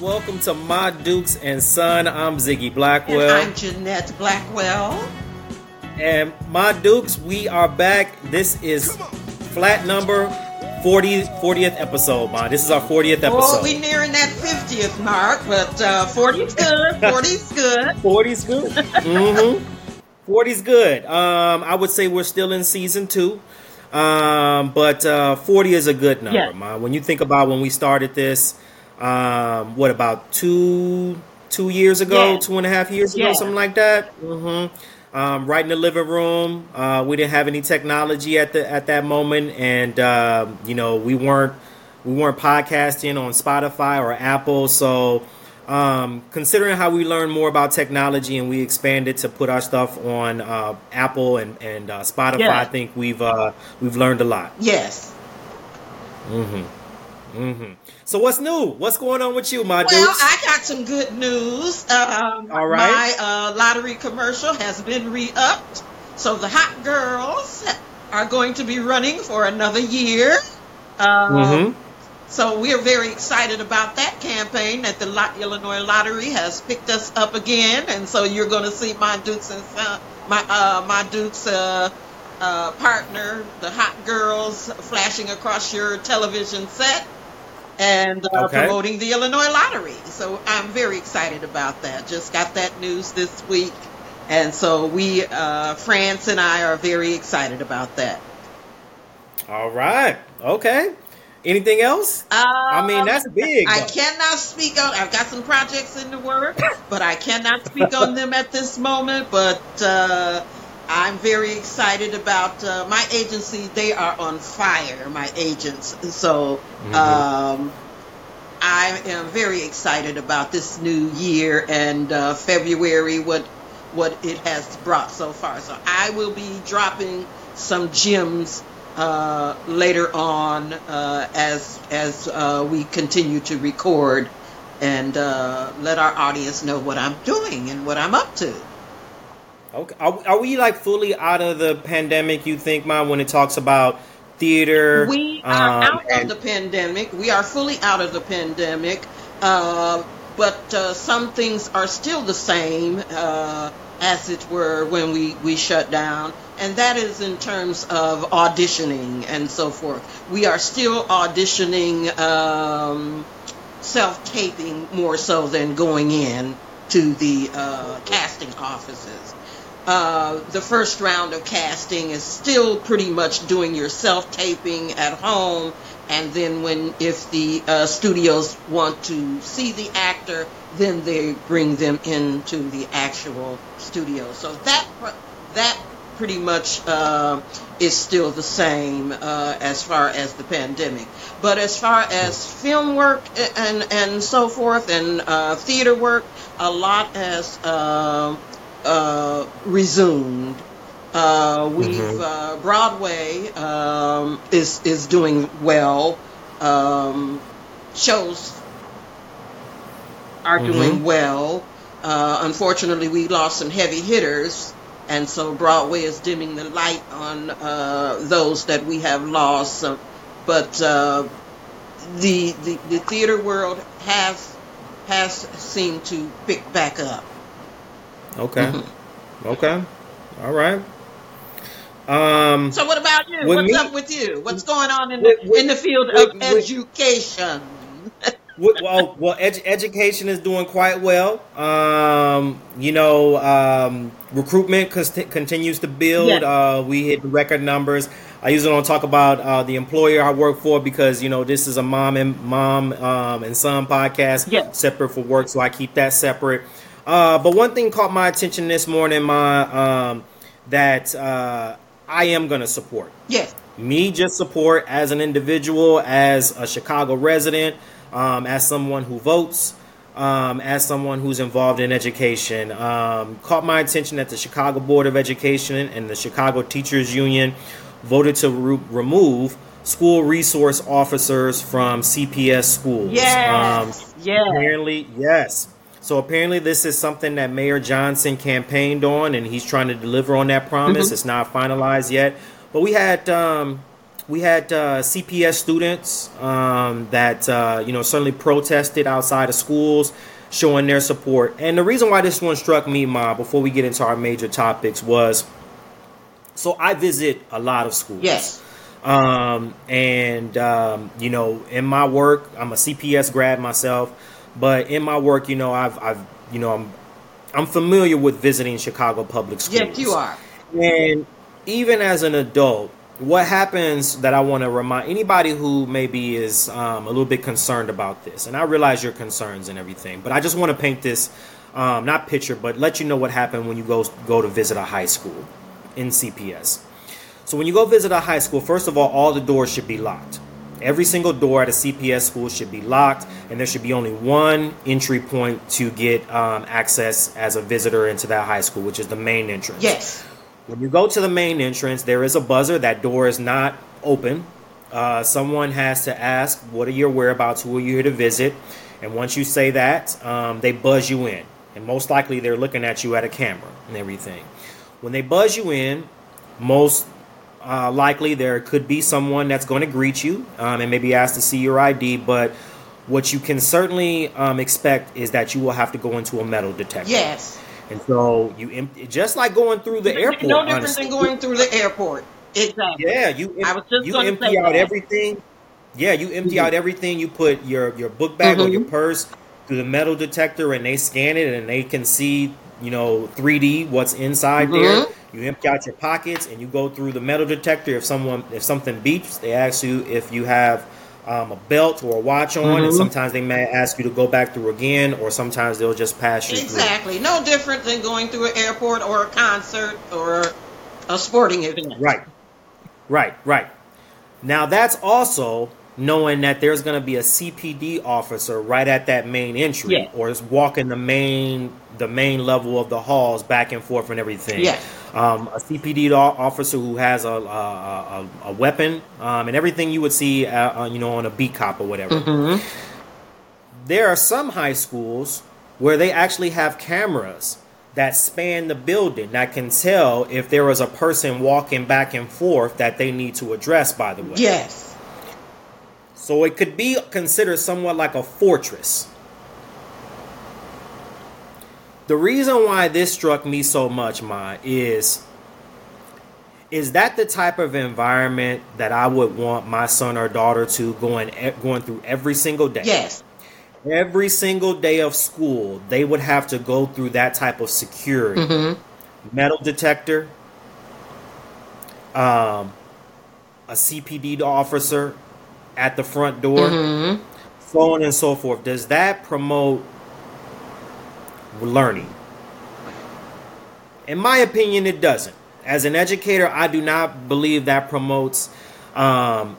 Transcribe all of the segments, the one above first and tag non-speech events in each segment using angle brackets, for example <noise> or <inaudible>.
Welcome to My Dukes and Son. I'm Ziggy Blackwell. And I'm Jeanette Blackwell. And My Dukes, we are back. This is flat number 40, 40th episode, man. This is our 40th episode. Well, we're nearing that 50th mark, but uh, 40's good. <laughs> 40's good. 40's good. mm-hmm. 40's good. Um, I would say we're still in season two. Um, but uh, 40 is a good number, yeah. man. When you think about when we started this, um, what about two two years ago, yeah. two and a half years ago, yeah. something like that. Mm-hmm. Um, right in the living room. Uh, we didn't have any technology at the at that moment, and uh, you know we weren't we weren't podcasting on Spotify or Apple. So, um, considering how we learned more about technology and we expanded to put our stuff on uh, Apple and and uh, Spotify, yeah. I think we've uh, we've learned a lot. Yes. Mm-hmm. Mm-hmm. So what's new? What's going on with you, my dude? Well, I got some good news. Um, All right. My uh, lottery commercial has been re-upped, so the hot girls are going to be running for another year. Um, mm-hmm. So we're very excited about that campaign that the Illinois Lottery has picked us up again, and so you're going to see my Dukes and son, my uh, my Dukes uh, uh, partner, the hot girls, flashing across your television set and uh, okay. promoting the Illinois Lottery. So I'm very excited about that. Just got that news this week. And so we, uh, France and I are very excited about that. All right. Okay. Anything else? Um, I mean, that's big. I cannot speak on. I've got some projects in the works, but I cannot speak on them at this moment. But uh, I'm very excited about uh, my agency. They are on fire, my agents. So mm-hmm. um, I am very excited about this new year and uh, February, what what it has brought so far. So I will be dropping some gems uh, later on uh, as as uh, we continue to record and uh, let our audience know what I'm doing and what I'm up to. Okay, are, are we like fully out of the pandemic? You think, Mom, when it talks about theater? We are um, out and- of the pandemic. We are fully out of the pandemic, uh, but uh, some things are still the same uh, as it were when we we shut down, and that is in terms of auditioning and so forth. We are still auditioning. Um, self-taping more so than going in to the uh, casting offices. Uh, the first round of casting is still pretty much doing your self taping at home, and then when if the uh, studios want to see the actor, then they bring them into the actual studio. So that that pretty much uh, is still the same uh, as far as the pandemic. But as far as film work and and so forth and uh, theater work, a lot as uh, resumed. Uh, we've mm-hmm. uh, Broadway um, is is doing well. Um, shows are mm-hmm. doing well. Uh, unfortunately, we lost some heavy hitters, and so Broadway is dimming the light on uh, those that we have lost. But uh, the, the the theater world has has seemed to pick back up. Okay. Mm-hmm. Okay. All right. Um, so what about you? What's me, up with you? What's going on in the with, in the field with, of education? <laughs> well, well, ed- education is doing quite well. Um, you know, um, recruitment continues to build. Yes. Uh, we hit record numbers. I usually don't talk about uh, the employer I work for because you know this is a mom and mom um, and son podcast, yes. separate for work, so I keep that separate. Uh, but one thing caught my attention this morning, my um, that uh, I am going to support. Yes. Me just support as an individual, as a Chicago resident, um, as someone who votes, um, as someone who's involved in education. Um, caught my attention that the Chicago Board of Education and the Chicago Teachers Union voted to re- remove school resource officers from CPS schools. Yes. Um, yes. Apparently, yes. So apparently, this is something that Mayor Johnson campaigned on, and he's trying to deliver on that promise. Mm-hmm. It's not finalized yet, but we had um, we had uh, CPS students um, that uh, you know certainly protested outside of schools, showing their support. And the reason why this one struck me, Ma, before we get into our major topics, was so I visit a lot of schools. Yes. Um, and um, you know, in my work, I'm a CPS grad myself, but in my work, you know, I've I've you know I'm I'm familiar with visiting Chicago public schools. Yes, you are. And even as an adult, what happens that I want to remind anybody who maybe is um, a little bit concerned about this, and I realize your concerns and everything, but I just want to paint this, um, not picture, but let you know what happened when you go go to visit a high school in CPS. So when you go visit a high school, first of all, all the doors should be locked. Every single door at a CPS school should be locked, and there should be only one entry point to get um, access as a visitor into that high school, which is the main entrance. Yes. When you go to the main entrance, there is a buzzer. That door is not open. Uh, someone has to ask, What are your whereabouts? Who are you here to visit? And once you say that, um, they buzz you in. And most likely they're looking at you at a camera and everything. When they buzz you in, most uh, likely there could be someone that's going to greet you um, and maybe ask to see your ID. But what you can certainly um, expect is that you will have to go into a metal detector. Yes. And so you just like going through the airport. No different honestly. than going through the airport. Exactly. Yeah, you I was just you empty out that. everything. Yeah, you empty mm-hmm. out everything. You put your your book bag mm-hmm. or your purse through the metal detector, and they scan it, and they can see you know 3D what's inside mm-hmm. there. You empty out your pockets, and you go through the metal detector. If someone if something beeps, they ask you if you have um, a belt or a watch on, mm-hmm. and sometimes they may ask you to go back through again, or sometimes they'll just pass you. Exactly, through. no different than going through an airport or a concert or a sporting event. Right, right, right. Now that's also knowing that there's going to be a CPD officer right at that main entry, yeah. or is walking the main the main level of the halls back and forth and everything. Yeah. Um, a CPD officer who has a, a, a, a weapon um, and everything you would see, uh, uh, you know, on a beat cop or whatever. Mm-hmm. There are some high schools where they actually have cameras that span the building that can tell if there is a person walking back and forth that they need to address. By the way, yes. So it could be considered somewhat like a fortress the reason why this struck me so much, Ma, is is that the type of environment that I would want my son or daughter to going going through every single day? Yes. Every single day of school, they would have to go through that type of security, mm-hmm. metal detector, um, a CPD officer at the front door, mm-hmm. so on and so forth. Does that promote learning. In my opinion, it doesn't. As an educator, I do not believe that promotes um,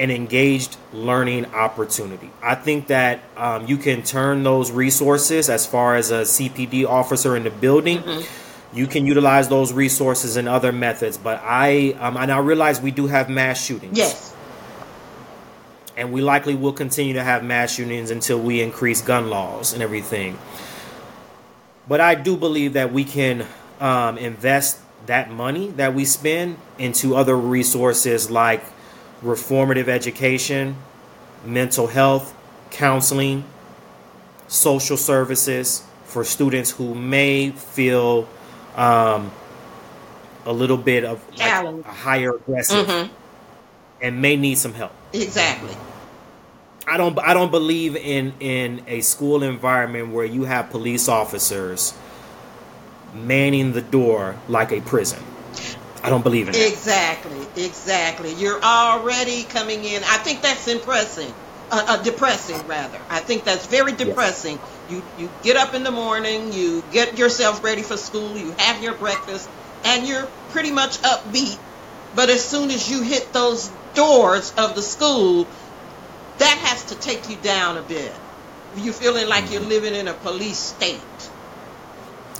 an engaged learning opportunity. I think that um, you can turn those resources as far as a CPD officer in the building. Mm-hmm. You can utilize those resources and other methods, but I um, and I realize we do have mass shootings. Yes, and we likely will continue to have mass shootings until we increase gun laws and everything. But I do believe that we can um, invest that money that we spend into other resources like reformative education, mental health, counseling, social services for students who may feel um, a little bit of like a higher aggressive mm-hmm. and may need some help. Exactly. I don't I don't believe in in a school environment where you have police officers manning the door like a prison. I don't believe in that. Exactly, exactly. You're already coming in. I think that's impressing. Uh, uh, depressing rather. I think that's very depressing. Yes. You you get up in the morning, you get yourself ready for school, you have your breakfast, and you're pretty much upbeat. But as soon as you hit those doors of the school, that has to take you down a bit. You're feeling like you're mm-hmm. living in a police state.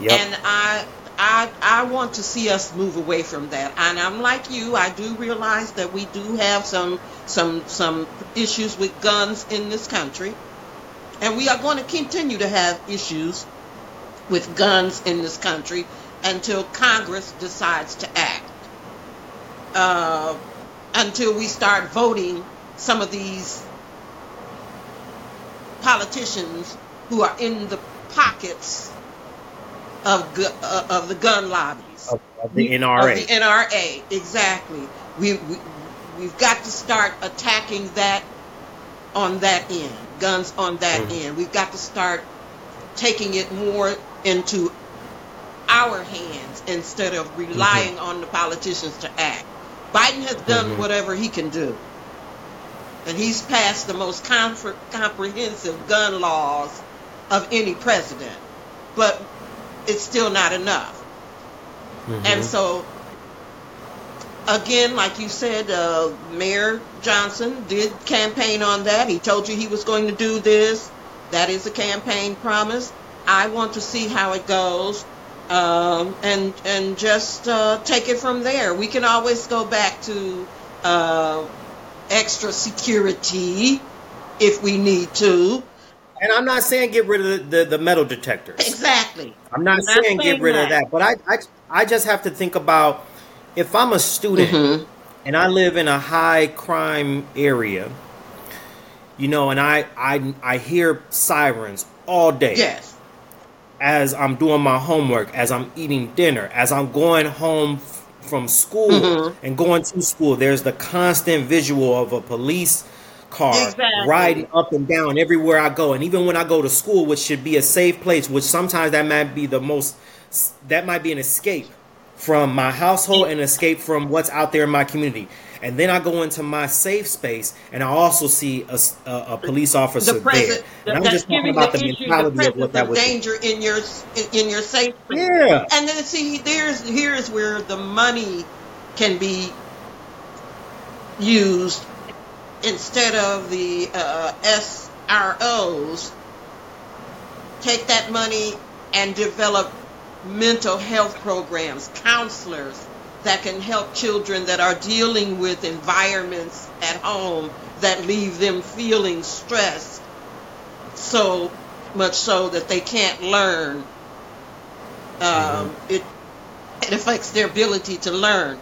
Yep. And I I I want to see us move away from that. And I'm like you, I do realize that we do have some some some issues with guns in this country. And we are going to continue to have issues with guns in this country until Congress decides to act. Uh, until we start voting some of these politicians who are in the pockets of gu- uh, of the gun lobbies of, of the NRA. Of the NRA, exactly. We, we we've got to start attacking that on that end, guns on that mm-hmm. end. We've got to start taking it more into our hands instead of relying mm-hmm. on the politicians to act. Biden has done mm-hmm. whatever he can do. And he's passed the most comprehensive gun laws of any president. But it's still not enough. Mm-hmm. And so, again, like you said, uh, Mayor Johnson did campaign on that. He told you he was going to do this. That is a campaign promise. I want to see how it goes. Um, and and just uh, take it from there. We can always go back to uh, extra security if we need to. And I'm not saying get rid of the, the, the metal detectors. Exactly. I'm not, I'm saying, saying, get rid that. of that, but I, I I just have to think about if I'm a student mm-hmm. and I live in a high crime area, you know, and I I I hear sirens all day. Yes. As I'm doing my homework, as I'm eating dinner, as I'm going home from school mm-hmm. and going to school, there's the constant visual of a police car exactly. riding up and down everywhere I go. And even when I go to school, which should be a safe place, which sometimes that might be the most, that might be an escape from my household and escape from what's out there in my community. And then I go into my safe space, and I also see a, a, a police officer the present, there. And I'm just talking about the, the mentality the of what that was. Danger in your in your safe space. Yeah. And then see, there's here's where the money can be used instead of the uh, SROs, take that money and develop mental health programs, counselors that can help children that are dealing with environments at home that leave them feeling stressed so much so that they can't learn. Um, mm-hmm. it, it affects their ability to learn.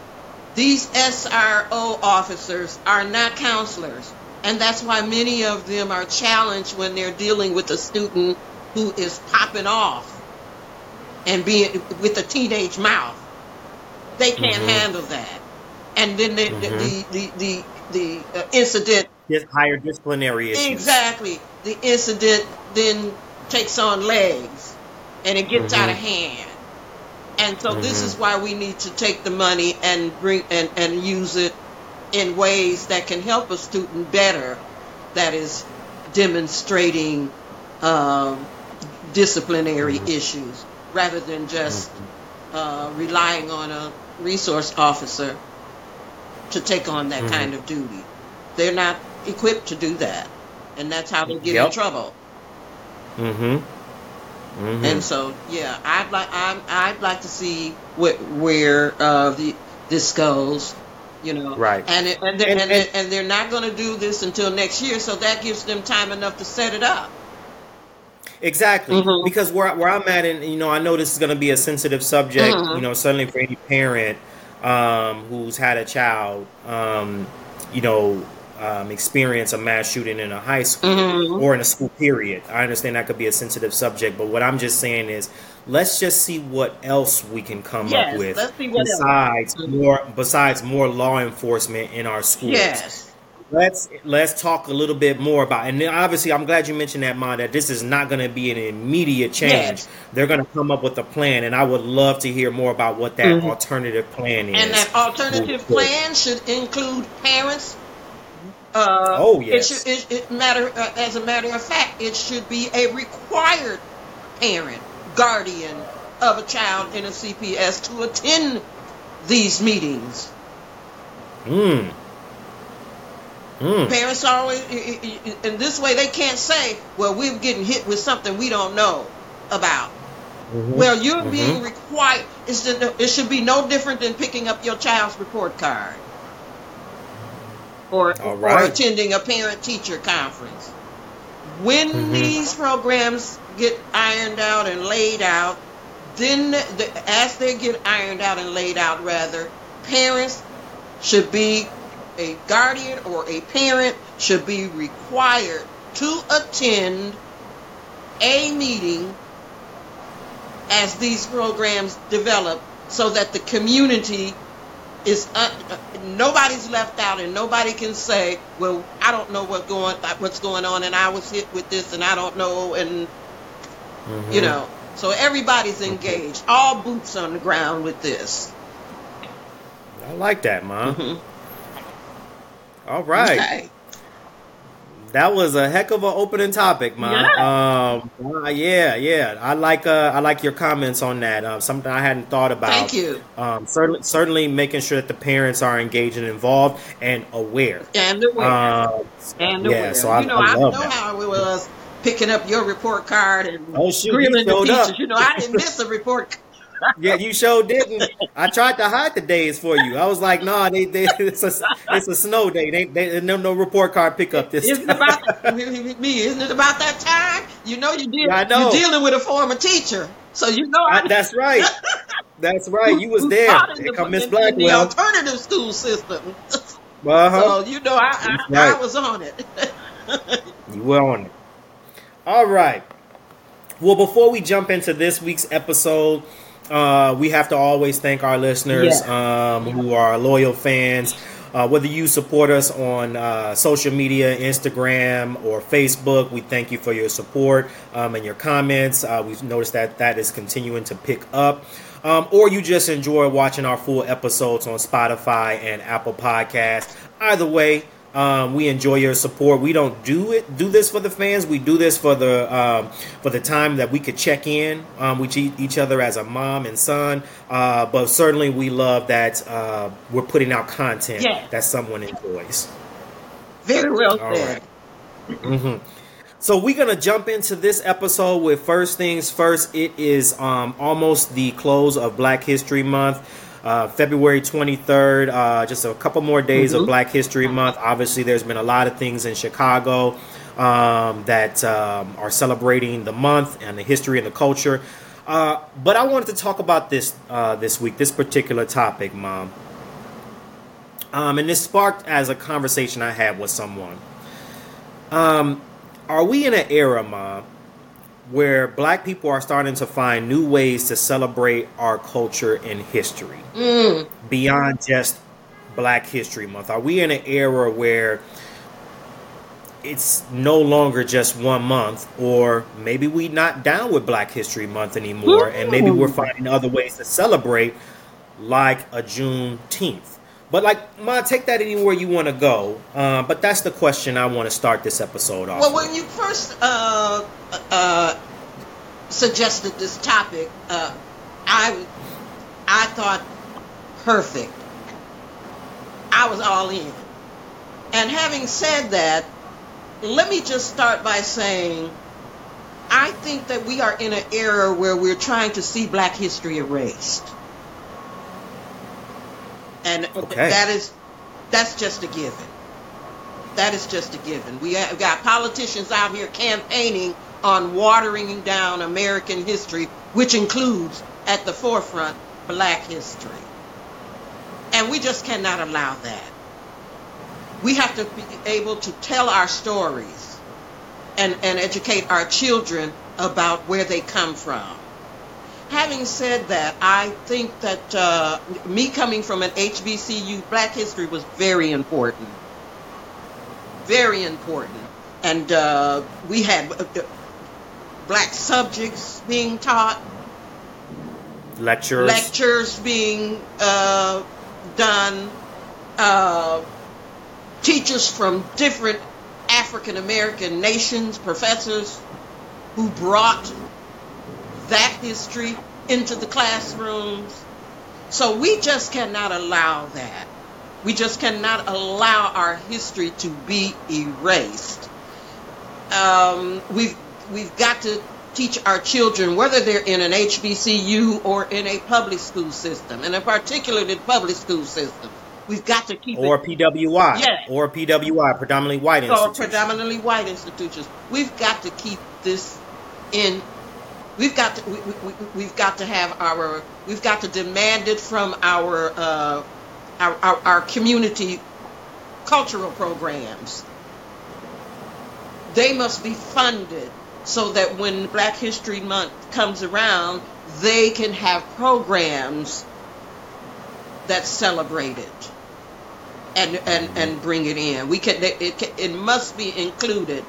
These SRO officers are not counselors, and that's why many of them are challenged when they're dealing with a student who is popping off and being with a teenage mouth. They can't mm-hmm. handle that, and then the mm-hmm. the the the, the, uh, incident. Yes, higher disciplinary issues. Exactly, the incident then takes on legs, and it gets mm-hmm. out of hand. And so mm-hmm. this is why we need to take the money and bring and, and use it in ways that can help a student better that is demonstrating um, disciplinary mm-hmm. issues rather than just uh, relying on a resource officer to take on that mm-hmm. kind of duty. They're not equipped to do that. And that's how they get yep. in trouble. Mm-hmm. Mm-hmm. And so, yeah, I'd like I'm, I'd like to see where, where uh, the this goes. You know, right? And it, and, they're, and, and, and, and they're not going to do this until next year, so that gives them time enough to set it up. Exactly, mm-hmm. because where where I'm at, and you know, I know this is going to be a sensitive subject. Mm-hmm. You know, certainly for any parent um, who's had a child, um, you know, um, experience a mass shooting in a high school mm-hmm. or in a school period. I understand that could be a sensitive subject, but what I'm just saying is let's just see what else we can come yes, up with besides else. more besides more law enforcement in our schools. Yes. Let's let's talk a little bit more about and obviously I'm glad you mentioned that Ma that this is not going to be an immediate change. Yes. They're going to come up with a plan and I would love to hear more about what that mm-hmm. alternative plan is. And that alternative plan should include parents uh, oh yes. It, should, it, it matter uh, as a matter of fact, it should be a required parent, guardian of a child in a CPS to attend these meetings. Hmm. Mm. Parents always, in this way, they can't say, "Well, we're getting hit with something we don't know about." Mm-hmm. Well, you're mm-hmm. being required. it should be no different than picking up your child's report card or, right. or attending a parent teacher conference. When mm-hmm. these programs get ironed out and laid out, then the, as they get ironed out and laid out, rather, parents should be a guardian or a parent should be required to attend a meeting as these programs develop so that the community is uh, nobody's left out and nobody can say well i don't know what going what's going on and i was hit with this and i don't know and mm-hmm. you know. So everybody's engaged. All boots on the ground with this. I like that mom mm-hmm. All right okay that was a heck of an opening topic, man. Yeah. Um, uh, yeah, yeah. I like uh, I like your comments on that. Uh, something I hadn't thought about. Thank you. Um, certainly, certainly making sure that the parents are engaged and involved and aware. And aware. Um, and aware. Yeah, so I, you know, I, I know that. how it was picking up your report card and oh, shoot, screaming the teachers. Up. You know, I didn't miss a report yeah, you sure didn't. I tried to hide the days for you. I was like, no, nah, they, they <laughs> it's a it's a snow day. They they no no report card pickup this. Isn't time. about me? Isn't it about that time? You know you deal, yeah, know. you're dealing with a former teacher, so you know. I, that's right. That's right. You was there. Here come Miss Blackwell. The alternative school system. <laughs> Uh-huh. So you know I I, right. I was on it. <laughs> you were on it. All right. Well, before we jump into this week's episode, uh, we have to always thank our listeners yeah. um, who are loyal fans. Uh, whether you support us on uh, social media, Instagram or Facebook, we thank you for your support um, and your comments. Uh, we've noticed that that is continuing to pick up. Um, or you just enjoy watching our full episodes on Spotify and Apple Podcasts. Either way, um, we enjoy your support. We don't do it do this for the fans. We do this for the um, for the time that we could check in um, with each other as a mom and son. Uh, but certainly, we love that uh, we're putting out content yeah. that someone enjoys. Very well All said. Right. Mm-hmm. So we're gonna jump into this episode with first things first. It is um, almost the close of Black History Month. Uh, February 23rd, uh, just a couple more days mm-hmm. of Black History Month. Obviously, there's been a lot of things in Chicago um, that um, are celebrating the month and the history and the culture. Uh, but I wanted to talk about this uh, this week, this particular topic, Mom. Um, and this sparked as a conversation I had with someone. Um, are we in an era, Mom, where black people are starting to find new ways to celebrate our culture and history mm. beyond just Black History Month? Are we in an era where it's no longer just one month, or maybe we not down with Black History Month anymore, and maybe we're finding other ways to celebrate, like a Juneteenth? But like, Ma, take that anywhere you want to go. Uh, but that's the question I want to start this episode off. Well, with. when you first uh, uh, suggested this topic, uh, I I thought perfect. I was all in. And having said that, let me just start by saying I think that we are in an era where we're trying to see black history erased. And okay. that is that's just a given. That is just a given. We have got politicians out here campaigning on watering down American history, which includes at the forefront black history. And we just cannot allow that. We have to be able to tell our stories and, and educate our children about where they come from having said that, I think that uh, me coming from an HBCU, Black history was very important. Very important. And uh, we had uh, black subjects being taught, lectures, lectures being uh, done, uh, teachers from different African American nations, professors who brought that history into the classrooms. So we just cannot allow that. We just cannot allow our history to be erased. Um, we've we've got to teach our children, whether they're in an HBCU or in a public school system, and in particular the public school system. We've got to keep or it, PWI, yeah. or PWI, predominantly white institutions. Or predominantly white institutions. We've got to keep this in we've got to we, we, we've got to have our we've got to demand it from our uh, our, our, our community cultural programs. They must be funded so that when Black History Month comes around, they can have programs that celebrate it and and and bring it in. We can it it must be included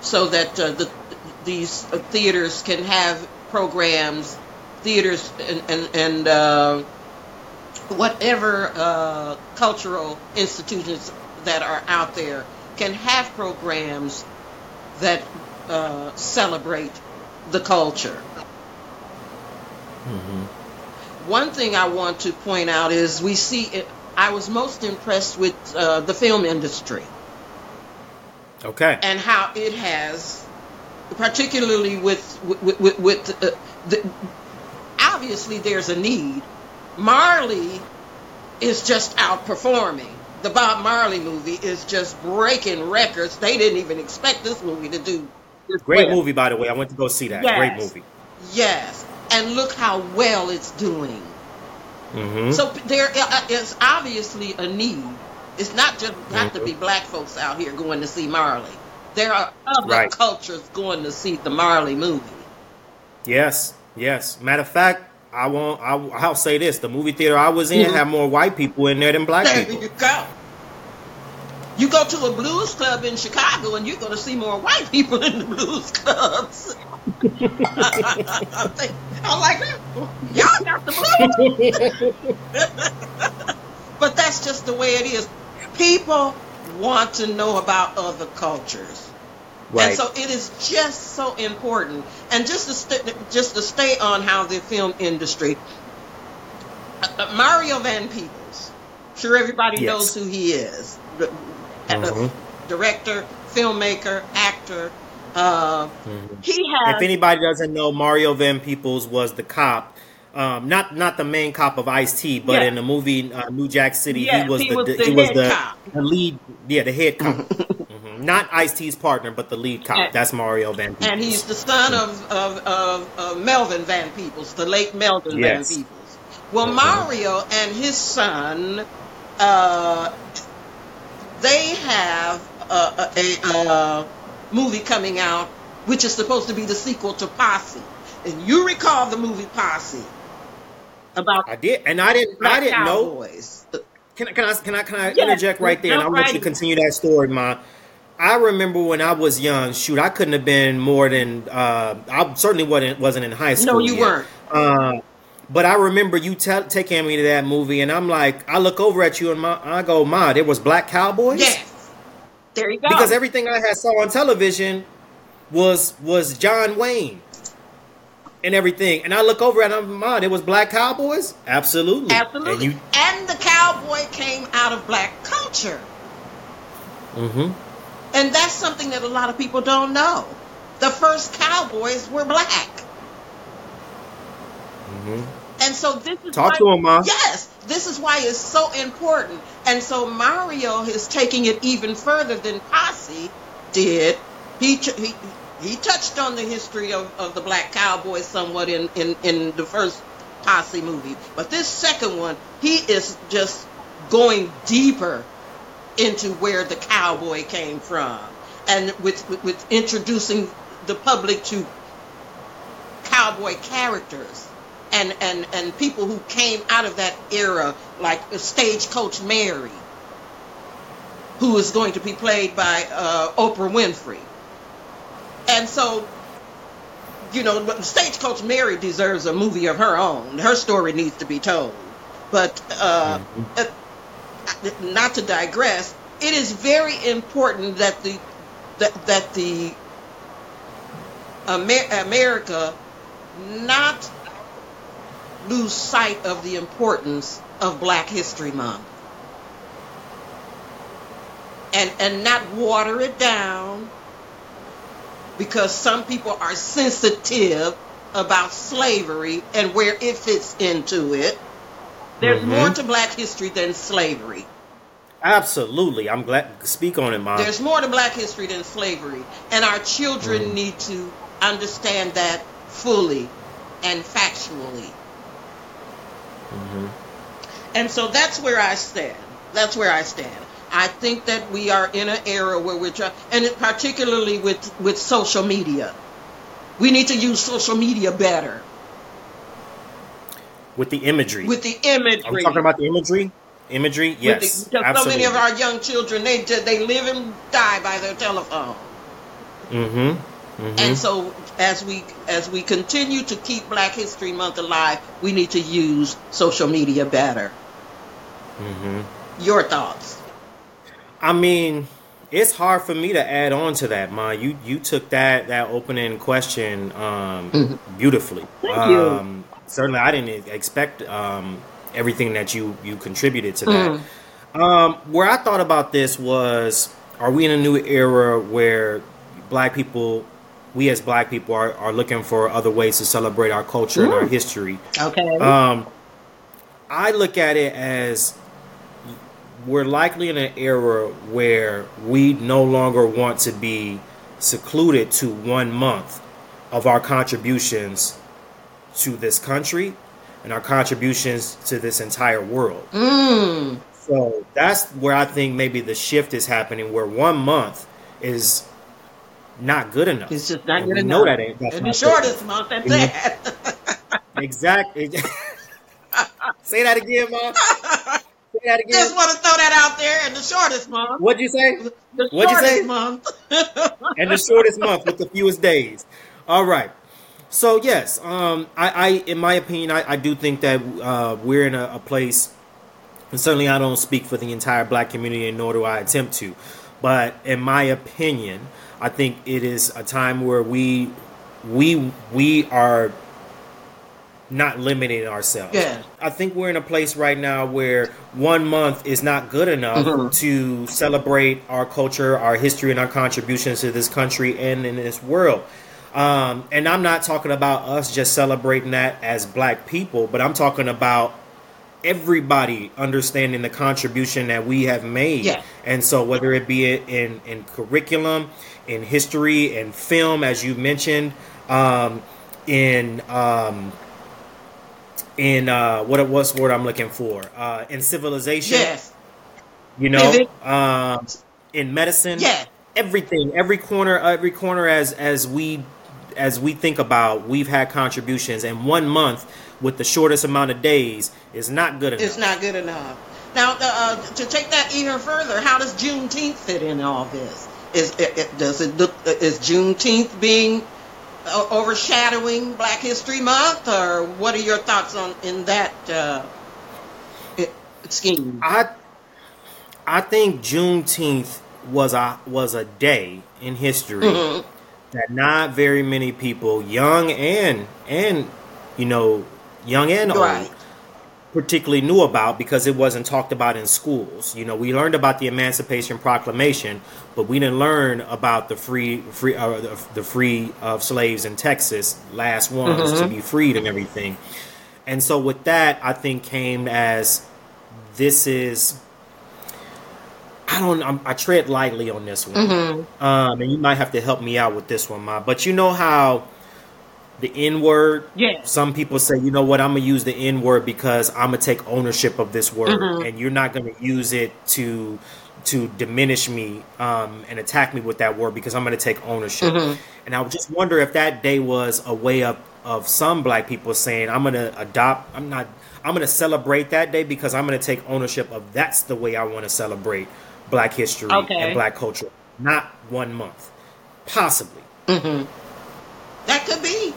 so that uh, the these theaters can have programs, theaters and and, and uh, whatever uh, cultural institutions that are out there can have programs that uh, celebrate the culture. Mm-hmm. One thing I want to point out is we see it, I was most impressed with uh, the film industry. Okay. And how it has, particularly with with with, with uh, the, obviously there's a need. Marley is just outperforming. The Bob Marley movie is just breaking records. They didn't even expect this movie to do. Great well. movie, by the way. I went to go see that. Yes. Great movie. Yes, and look how well it's doing. Mm-hmm. So there uh, obviously a need. It's not just got mm-hmm. to be black folks out here going to see Marley. There are other right. cultures going to see the Marley movie. Yes, yes. Matter of fact, I won't. I, will say this: the movie theater I was in mm-hmm. had more white people in there than black there people. There you go. You go to a blues club in Chicago, and you're going to see more white people in the blues clubs. <laughs> I'm like, y'all got the blues. <laughs> but that's just the way it is. People want to know about other cultures. Right. And so it is just so important. And just to st- just to stay on how the film industry, uh, uh Mario Van Peebles, sure everybody yes. knows who he is. Mm-hmm. Director, filmmaker, actor, uh, mm-hmm. He has. If anybody doesn't know, Mario Van Peebles was the cop. Um, not not the main cop of Ice T, but yeah. in the movie uh, New Jack City, he was he the, was the, the he was the, the, lead, yeah, the head cop. <laughs> Not Ice T's partner, but the lead cop. And, That's Mario Van Peebles, and he's the son of of, of, of Melvin Van Peebles, the late Melvin yes. Van Peebles. Well, mm-hmm. Mario and his son, uh, they have a, a, a movie coming out, which is supposed to be the sequel to Posse. And you recall the movie Posse about I did, and I didn't. I didn't Cowboys. know. Can, can I can I can I yes, interject right there? And right. let you continue that story, Ma. I remember when I was young. Shoot, I couldn't have been more than. Uh, I certainly wasn't wasn't in high school. No, you yet. weren't. Uh, but I remember you t- taking me to that movie, and I'm like, I look over at you, and my, I go, Ma, there was black cowboys. Yes. There you go. Because everything I had saw on television was was John Wayne and everything. And I look over at them, mom, it was black cowboys? Absolutely. Absolutely. And, you... and the cowboy came out of black culture. Mm-hmm. And that's something that a lot of people don't know. The first cowboys were black. Mm-hmm. And so this is talk why, to him, mom. Yes, this is why it's so important. And so Mario is taking it even further than Posse did. He he he touched on the history of, of the black cowboy somewhat in, in, in the first Posse movie. But this second one, he is just going deeper into where the cowboy came from. And with, with, with introducing the public to cowboy characters and, and, and people who came out of that era, like Stagecoach Mary, who is going to be played by uh, Oprah Winfrey. And so, you know, Stagecoach Mary deserves a movie of her own. Her story needs to be told. But uh, mm-hmm. Not to digress, it is very important that the that, that the Amer- America not lose sight of the importance of Black History Month. And, and not water it down because some people are sensitive about slavery and where it fits into it. There's mm-hmm. more to black history than slavery. Absolutely. I'm glad to speak on it, Mom. There's more to black history than slavery. And our children mm. need to understand that fully and factually. Mm-hmm. And so that's where I stand. That's where I stand. I think that we are in an era where we're trying, and particularly with with social media, we need to use social media better. With the imagery. With the imagery. Are we talking about the imagery? Imagery, yes. The, so many of our young children, they they live and die by their telephone. Mm-hmm. mm-hmm. And so, as we as we continue to keep Black History Month alive, we need to use social media better. Mm-hmm. Your thoughts? I mean, it's hard for me to add on to that, Ma. You you took that that opening question um, mm-hmm. beautifully. Thank um, you. Certainly, I didn't expect um, everything that you you contributed to that. Mm. Um, where I thought about this was, are we in a new era where black people, we as black people, are, are looking for other ways to celebrate our culture and our history? Okay. Um, I look at it as we're likely in an era where we no longer want to be secluded to one month of our contributions to this country and our contributions to this entire world. Mm. So that's where I think maybe the shift is happening, where one month is not good enough. It's just not and good enough. Know that ain't. That's the shortest month. That's it. <laughs> exactly. <laughs> Say that again, mom. Say that again. Just want to throw that out there. And the shortest month. What'd you say? The What'd you say? month. and the shortest month with the fewest days. All right. So yes, um, I, I, in my opinion, I, I do think that uh, we're in a, a, place, and certainly I don't speak for the entire Black community, and nor do I attempt to, but in my opinion, I think it is a time where we, we, we are not limiting ourselves. Yeah. I think we're in a place right now where one month is not good enough mm-hmm. to celebrate our culture, our history, and our contributions to this country and in this world. Um, and I'm not talking about us just celebrating that as black people, but I'm talking about everybody understanding the contribution that we have made. Yeah. And so whether it be in, in curriculum, in history, in film, as you mentioned, um, in um, in uh, what it was word I'm looking for, uh, in civilization. Yes. You know, um, in medicine. Yeah. Everything, every corner, every corner as as we as we think about, we've had contributions, and one month with the shortest amount of days is not good enough. It's not good enough. Now, uh, to take that even further, how does Juneteenth fit in all this? Is it, it, does it look is Juneteenth being uh, overshadowing Black History Month, or what are your thoughts on in that uh, scheme? I I think Juneteenth was a was a day in history mm-hmm that not very many people, young and and you know, young and old, right. particularly knew about because it wasn't talked about in schools. You know, we learned about the Emancipation Proclamation, but we didn't learn about the free free uh, the, the, free of slaves in Texas, last ones mm-hmm. to be freed and everything. And so with that, I think came as this is I don't. I'm, i tread lightly on this one, mm-hmm. um, and you might have to help me out with this one, Ma. But you know how the N word. Yeah. Some people say, you know what, I'm gonna use the N word because I'm gonna take ownership of this word, mm-hmm. and you're not gonna use it to to diminish me um, and attack me with that word because I'm gonna take ownership. Mm-hmm. And I just wonder if that day was a way of of some black people saying, I'm gonna adopt. I'm not. I'm gonna celebrate that day because I'm gonna take ownership of that's the way I want to celebrate Black history okay. and Black culture, not one month, possibly. Mm-hmm. That could be.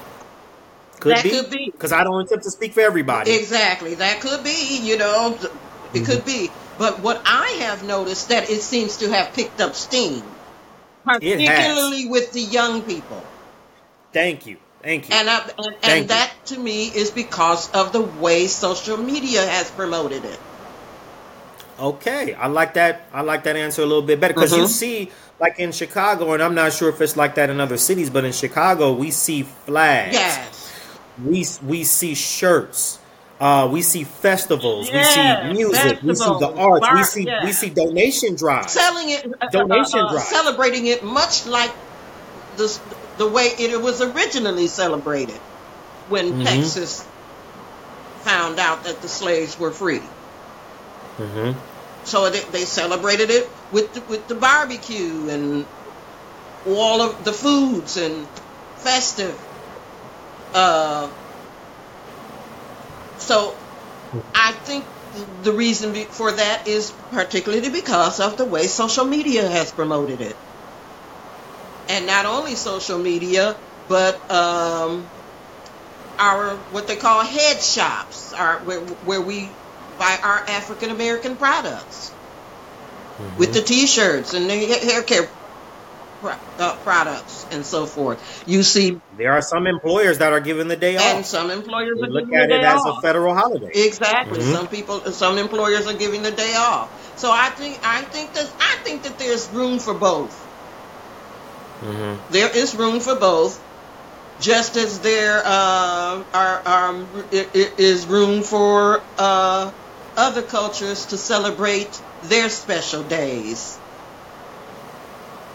Could that be. could be because I don't attempt to speak for everybody. Exactly, that could be. You know, it mm-hmm. could be. But what I have noticed that it seems to have picked up steam, particularly with the young people. Thank you. Thank you. And, I, and, and that to me is because of the way social media has promoted it. Okay, I like that. I like that answer a little bit better because mm-hmm. you see, like in Chicago, and I'm not sure if it's like that in other cities, but in Chicago, we see flags. Yes. We we see shirts. Uh, we see festivals. Yes, we see music. Festivals, we see the arts. Bar, we see yeah. we see donation drives. Selling it, uh, uh, donation uh, uh, drives, celebrating it much like the the way it was originally celebrated when mm-hmm. Texas found out that the slaves were free. Mm-hmm. so they, they celebrated it with the, with the barbecue and all of the foods and festive. Uh, so I think the reason for that is particularly because of the way social media has promoted it. And not only social media, but um, our what they call head shops, are where, where we our African American products mm-hmm. with the T-shirts and the hair care uh, products and so forth. You see, there are some employers that are giving the day off, and some employers are look at it as off. a federal holiday. Exactly. Mm-hmm. Some people, some employers are giving the day off. So I think, I think that I think that there's room for both. Mm-hmm. There is room for both, just as there uh, are, um, is room for uh, other cultures to celebrate their special days.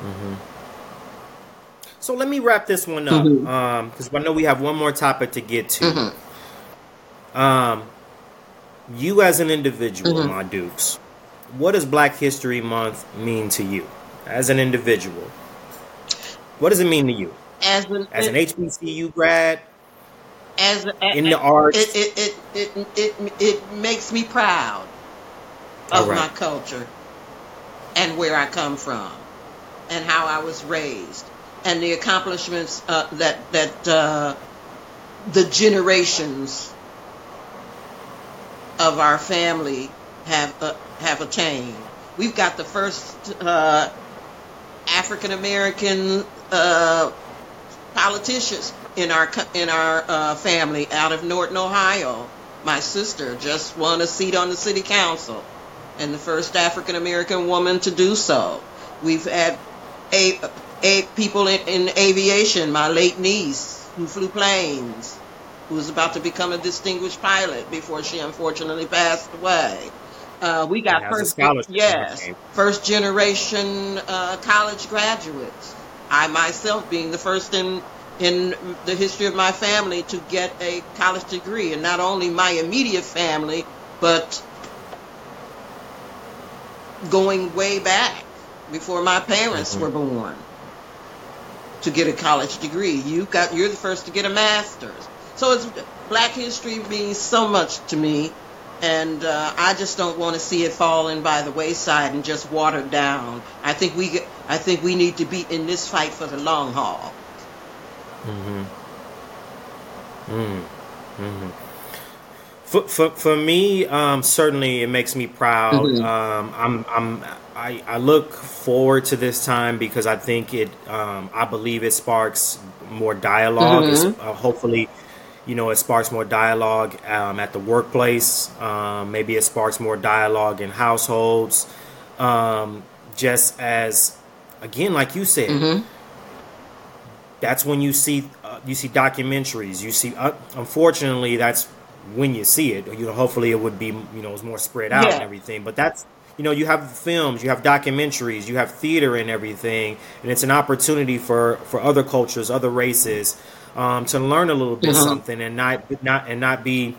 Mm-hmm. So let me wrap this one up because mm-hmm. um, I know we have one more topic to get to. Mm-hmm. Um, you as an individual, mm-hmm. my dukes, what does Black History Month mean to you as an individual? What does it mean to you as an, as an HBCU grad? As in the arts, it it, it it it it makes me proud of right. my culture and where I come from and how I was raised and the accomplishments uh, that that uh, the generations of our family have uh, have attained. We've got the first uh, African American uh, politicians in our in our uh, family out of Norton, Ohio. My sister just won a seat on the city council, and the first African American woman to do so. We've had a eight people in, in aviation. My late niece, who flew planes, who was about to become a distinguished pilot before she unfortunately passed away. Uh, we got first, yes, first generation uh, college graduates. I myself being the first in in the history of my family to get a college degree, and not only my immediate family, but going way back before my parents mm-hmm. were born to get a college degree. You got you're the first to get a master's. So it's Black history means so much to me, and uh, I just don't want to see it falling by the wayside and just watered down. I think we I think we need to be in this fight for the long haul. Mm-hmm. Mm. Mm-hmm. For, for, for me, um, certainly it makes me proud. Mm-hmm. Um, I'm I'm I, I look forward to this time because I think it, um, I believe it sparks more dialog mm-hmm. uh, hopefully, you know, it sparks more dialogue um, at the workplace. Um, maybe it sparks more dialogue in households. Um, just as, again, like you said, mm-hmm. That's when you see uh, you see documentaries. You see, uh, unfortunately, that's when you see it. You know, hopefully it would be you know it's more spread out yeah. and everything. But that's you know, you have films, you have documentaries, you have theater and everything, and it's an opportunity for for other cultures, other races, um, to learn a little bit mm-hmm. something and not not and not be,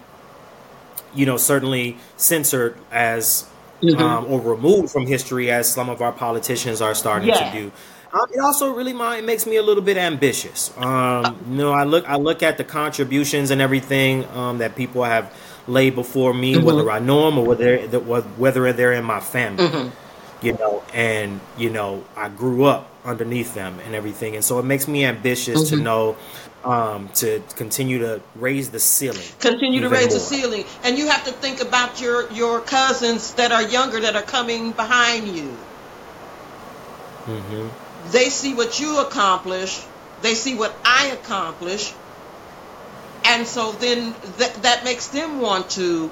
you know, certainly censored as mm-hmm. um, or removed from history as some of our politicians are starting yeah. to do. Um, it also really it makes me a little bit ambitious. Um, you know, I look I look at the contributions and everything um, that people have laid before me, mm-hmm. whether I know them or whether whether they're in my family. Mm-hmm. You know, and you know, I grew up underneath them and everything, and so it makes me ambitious mm-hmm. to know um, to continue to raise the ceiling. Continue to raise more. the ceiling, and you have to think about your your cousins that are younger that are coming behind you. Mm-hmm. They see what you accomplish. They see what I accomplish and so then th- that makes them want to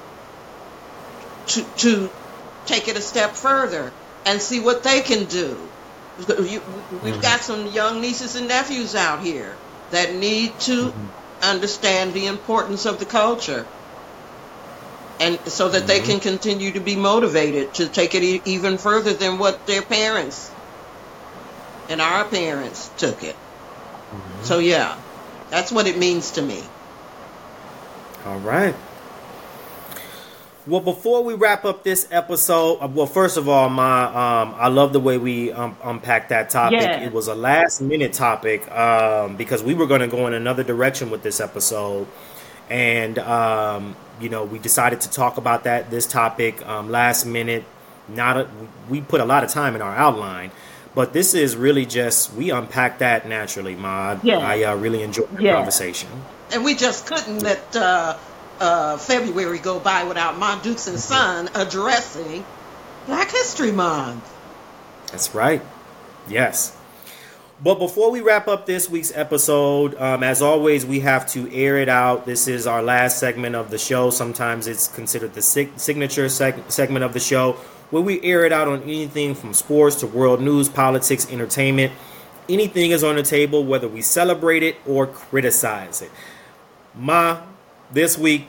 to to take it a step further and see what they can do. You, we've mm-hmm. got some young nieces and nephews out here that need to mm-hmm. understand the importance of the culture, and so that mm-hmm. they can continue to be motivated to take it e- even further than what their parents and our parents took it. Mm-hmm. So yeah, that's what it means to me. All right. Well, before we wrap up this episode, uh, well, first of all, my um, I love the way we um, unpacked that topic. Yeah. It was a last minute topic um, because we were going to go in another direction with this episode, and um, you know we decided to talk about that this topic um, last minute. Not a, we put a lot of time in our outline, but this is really just we unpack that naturally, Mod. Yeah. I uh, really enjoyed the yeah. conversation, and we just couldn't let. Uh uh, February go by without my Dukes and Son addressing Black History Month. That's right. Yes. But before we wrap up this week's episode, um, as always, we have to air it out. This is our last segment of the show. Sometimes it's considered the sig- signature seg- segment of the show, where we air it out on anything from sports to world news, politics, entertainment. Anything is on the table, whether we celebrate it or criticize it. Ma, this week,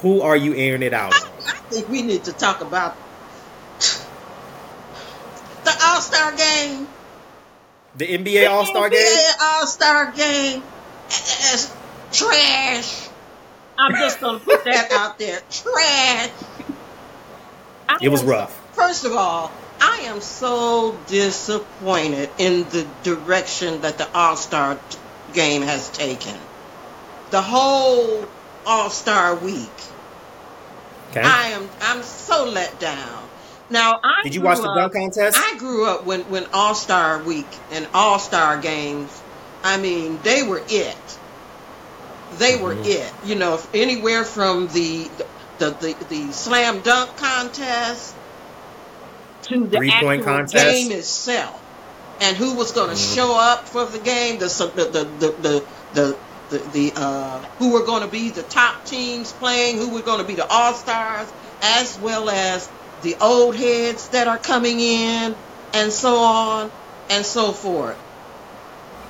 who are you airing it out on? I think we need to talk about the All Star game. The NBA All Star game? NBA All Star game is trash. I'm just going to put that <laughs> out there. Trash. It was rough. First of all, I am so disappointed in the direction that the All Star game has taken. The whole all Star Week. Okay. I am I'm so let down. Now I did you watch the dunk contest? I grew up when when All Star Week and All Star games. I mean, they were it. They mm-hmm. were it. You know, anywhere from the the the, the slam dunk contest to the Three actual contest. game itself, and who was going to mm-hmm. show up for the game. The the the the, the, the the, the uh, who were going to be the top teams playing, who were going to be the all stars, as well as the old heads that are coming in, and so on and so forth.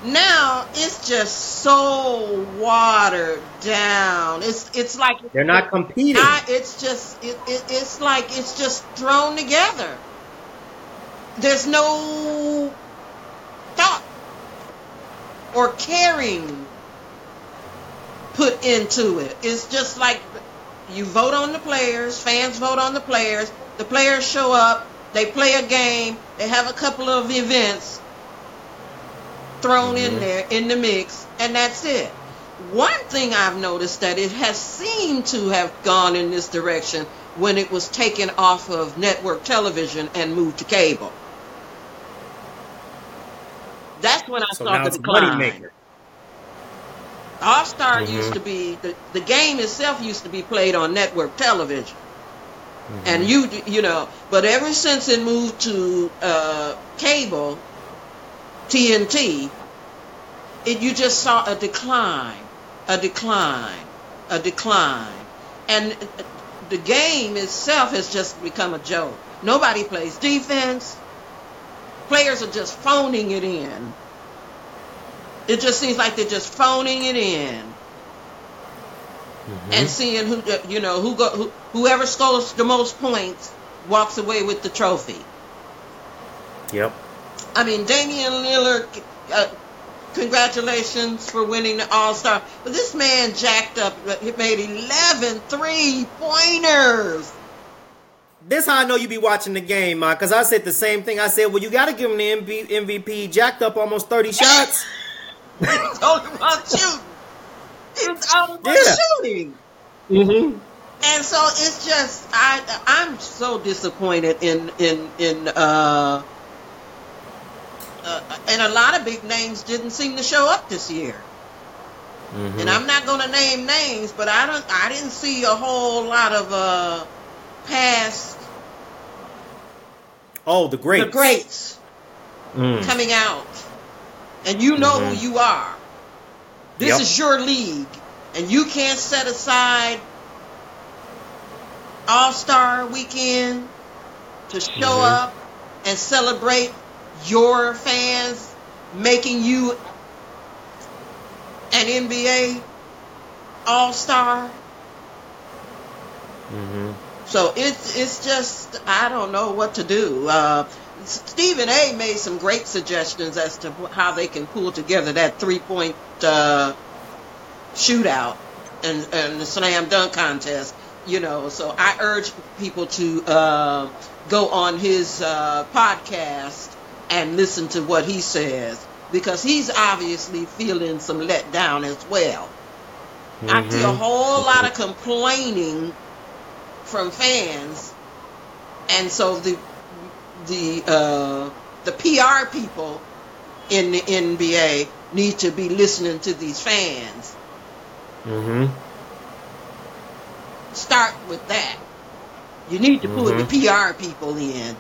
Now it's just so watered down. It's it's like they're not competing. it's just it, it, it's like it's just thrown together. There's no thought or caring put into it. It's just like you vote on the players, fans vote on the players, the players show up, they play a game, they have a couple of events thrown mm-hmm. in there in the mix, and that's it. One thing I've noticed that it has seemed to have gone in this direction when it was taken off of network television and moved to cable. That's when I started. so saw the decline. All Star mm-hmm. used to be the, the game itself used to be played on network television, mm-hmm. and you you know, but ever since it moved to uh, cable, TNT, it you just saw a decline, a decline, a decline, and the game itself has just become a joke. Nobody plays defense. Players are just phoning it in. It just seems like they're just phoning it in. Mm-hmm. And seeing who you know who go who, whoever scores the most points walks away with the trophy. Yep. I mean, Damian Lillard, uh, congratulations for winning the All Star. But this man jacked up. He made 11 three pointers. This how I know you be watching the game, man. Because I said the same thing. I said, well, you got to give him the MVP. Jacked up almost 30 shots. It's all about shooting. It's all about yeah. shooting. Mm-hmm. And so it's just I I'm so disappointed in in in uh, uh and a lot of big names didn't seem to show up this year. Mm-hmm. And I'm not going to name names, but I don't I didn't see a whole lot of uh past Oh, the greats. The greats mm. coming out and you know mm-hmm. who you are. This yep. is your league, and you can't set aside All Star Weekend to show mm-hmm. up and celebrate your fans making you an NBA All Star. Mm-hmm. So it's it's just I don't know what to do. Uh, Stephen A. made some great suggestions as to how they can pull together that three point uh, shootout and, and the slam dunk contest. you know, so I urge people to uh, go on his uh, podcast and listen to what he says because he's obviously feeling some letdown as well. Mm-hmm. I see a mm-hmm. whole lot of complaining from fans, and so the the uh, the PR people in the NBA need to be listening to these fans. Mm-hmm. Start with that. You need to put mm-hmm. the PR people in.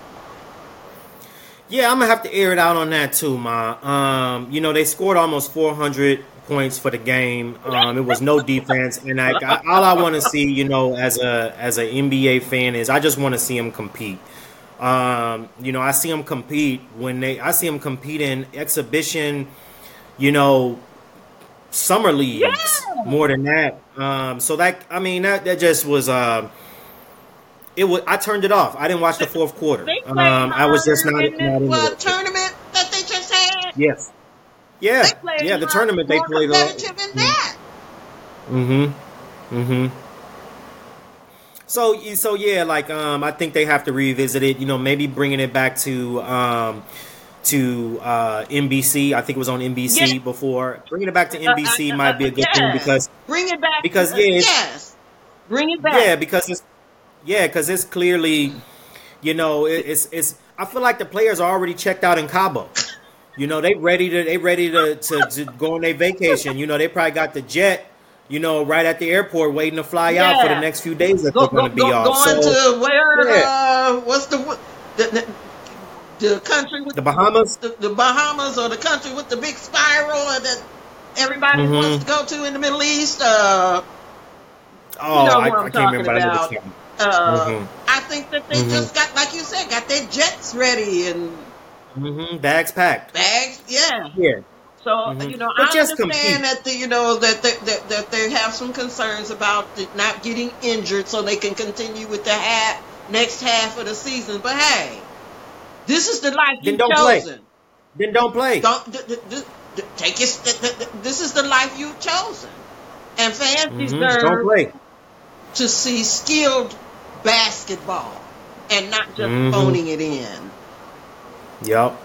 Yeah, I'm gonna have to air it out on that too, ma. Um, you know, they scored almost 400 points for the game. Um, it was no defense, and I, I, all I want to see, you know, as a as an NBA fan is I just want to see them compete. Um, you know, I see them compete when they I see them compete in exhibition, you know, summer leagues yeah. more than that. Um, so that I mean that that just was uh, it was I turned it off. I didn't watch the <laughs> fourth quarter. Um, I was just not, not well, tournament that they just had. Yes. Yeah. Yeah, the tournament they played. Competitive in that. Mm-hmm. Mm-hmm. So so yeah, like um, I think they have to revisit it. You know, maybe bringing it back to um, to uh, NBC. I think it was on NBC yeah. before. Bringing it back to NBC uh, uh, might be a good thing because bring it back because yeah, yes, bring it back. Yeah, because it's yeah, because it's clearly, you know, it, it's it's. I feel like the players are already checked out in Cabo. You know, they ready to they ready to, to, to go on their vacation. You know, they probably got the jet you know, right at the airport waiting to fly yeah. out for the next few days that go, they're going to be go, off. Going so, to where? Yeah. Uh, what's the, the, the, the country with the Bahamas? The, the, Bahamas or the country with the big spiral that everybody mm-hmm. wants to go to in the Middle East? Uh, oh, you know I, I can't remember. About. Uh, mm-hmm. I think that they mm-hmm. just got, like you said, got their jets ready and mm-hmm. bags packed. Bags, yeah, yeah. So mm-hmm. you know, but I understand compete. that the, you know that they, that that they have some concerns about not getting injured, so they can continue with the half next half of the season. But hey, this is the life then you've don't chosen. Play. Then don't play. Don't take it. This is the life you've chosen, and fans mm-hmm. deserve don't play. to see skilled basketball and not just mm-hmm. phoning it in. Yep.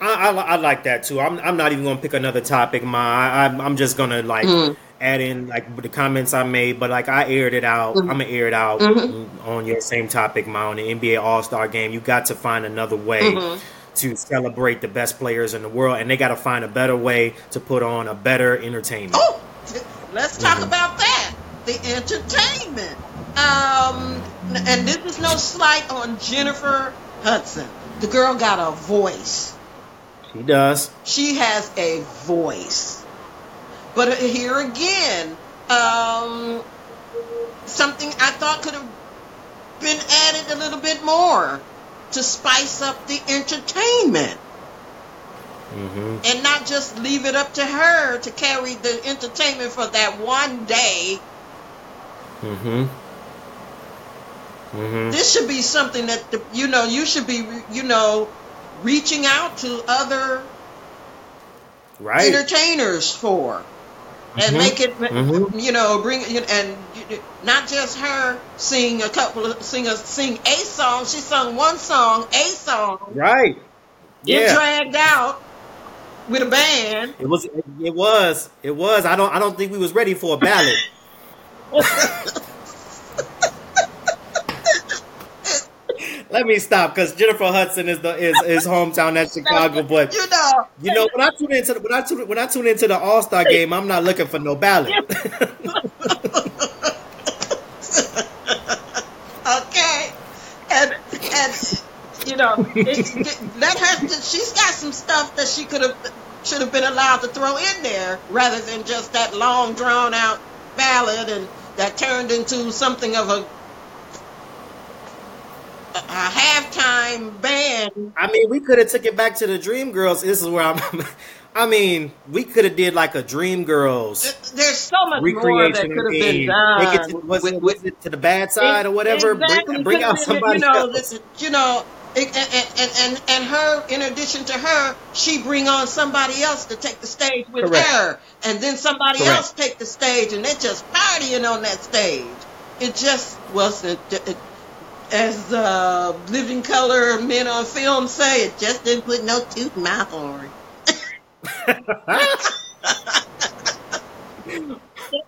I, I, I, like that too. I'm, I'm not even gonna pick another topic. My I, am just gonna like mm. add in like the comments I made, but like I aired it out. Mm. I'm gonna air it out mm-hmm. on your same topic, my on the NBA All Star Game. You got to find another way. Mm-hmm. To celebrate the best players in the world, and they got to find a better way to put on a better entertainment. Oh, let's talk mm-hmm. about that. The entertainment. Um, and this is no slight on Jennifer Hudson. The girl got a voice. She does. She has a voice. But here again, um, something I thought could have been added a little bit more to spice up the entertainment. Mm-hmm. And not just leave it up to her to carry the entertainment for that one day. Mm-hmm. Mm-hmm. This should be something that the, you know you should be you know reaching out to other right. entertainers for and mm-hmm. make it mm-hmm. you know bring and not just her sing a couple of sing a sing a song she sung one song a song right yeah dragged out with a band it was it was it was i don't i don't think we was ready for a ballad <laughs> let me stop because Jennifer Hudson is the is, is hometown at <laughs> Chicago. But you know, you know when I tune into when I tune when I tune into the All Star game, I'm not looking for no ballot. <laughs> okay, and and you know, let her. She's got some stuff that she could have should have been allowed to throw in there rather than just that long drawn out ballad and that turned into something of a a halftime band. I mean, we could have took it back to the Dreamgirls. This is where I'm. <laughs> I mean, we could have did like a Dreamgirls. There's so much more that could have been done. To, was, with, it, was it to the bad side it, or whatever? Exactly. Bring, bring out somebody you know, else. You know, and, and, and, and her, in addition to her, she bring on somebody else to take the stage with Correct. her, and then somebody Correct. else take the stage, and they're just partying on that stage. it just wasn't. It, as uh, living color men on film say, it just didn't put no tooth in my horn.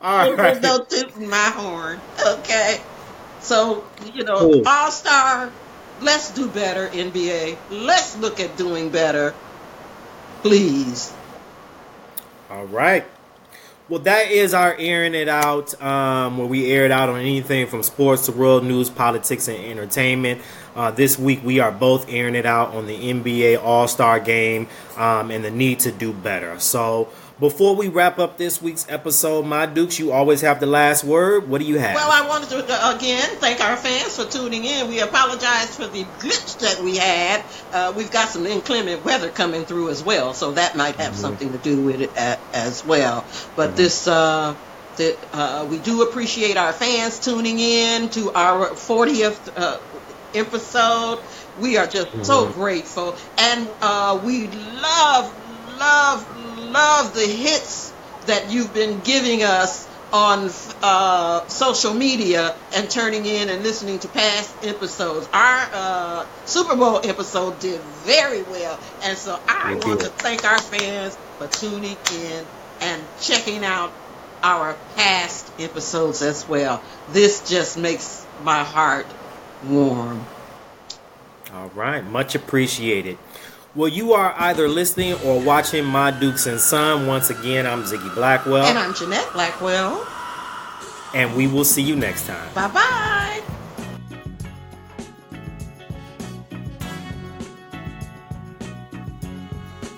All right. No tooth in my horn. Okay. So, you know, cool. all star, let's do better, NBA. Let's look at doing better. Please. All right. Well, that is our airing it out, um, where we air it out on anything from sports to world news, politics, and entertainment. Uh, this week, we are both airing it out on the NBA All Star game um, and the need to do better. So, before we wrap up this week's episode, my Dukes, you always have the last word. What do you have? Well, I wanted to uh, again thank our fans for tuning in. We apologize for the glitch that we had. Uh, we've got some inclement weather coming through as well, so that might have mm-hmm. something to do with it as well. But mm-hmm. this. Uh, that, uh, we do appreciate our fans tuning in to our 40th uh, episode. We are just mm-hmm. so grateful, and uh, we love, love, love the hits that you've been giving us on uh, social media and turning in and listening to past episodes. Our uh, Super Bowl episode did very well, and so I thank want you. to thank our fans for tuning in and checking out our past episodes as well. This just makes my heart warm. All right, much appreciated. Well, you are either listening or watching My Dukes and Son. Once again, I'm Ziggy Blackwell. And I'm Jeanette Blackwell. And we will see you next time. Bye bye.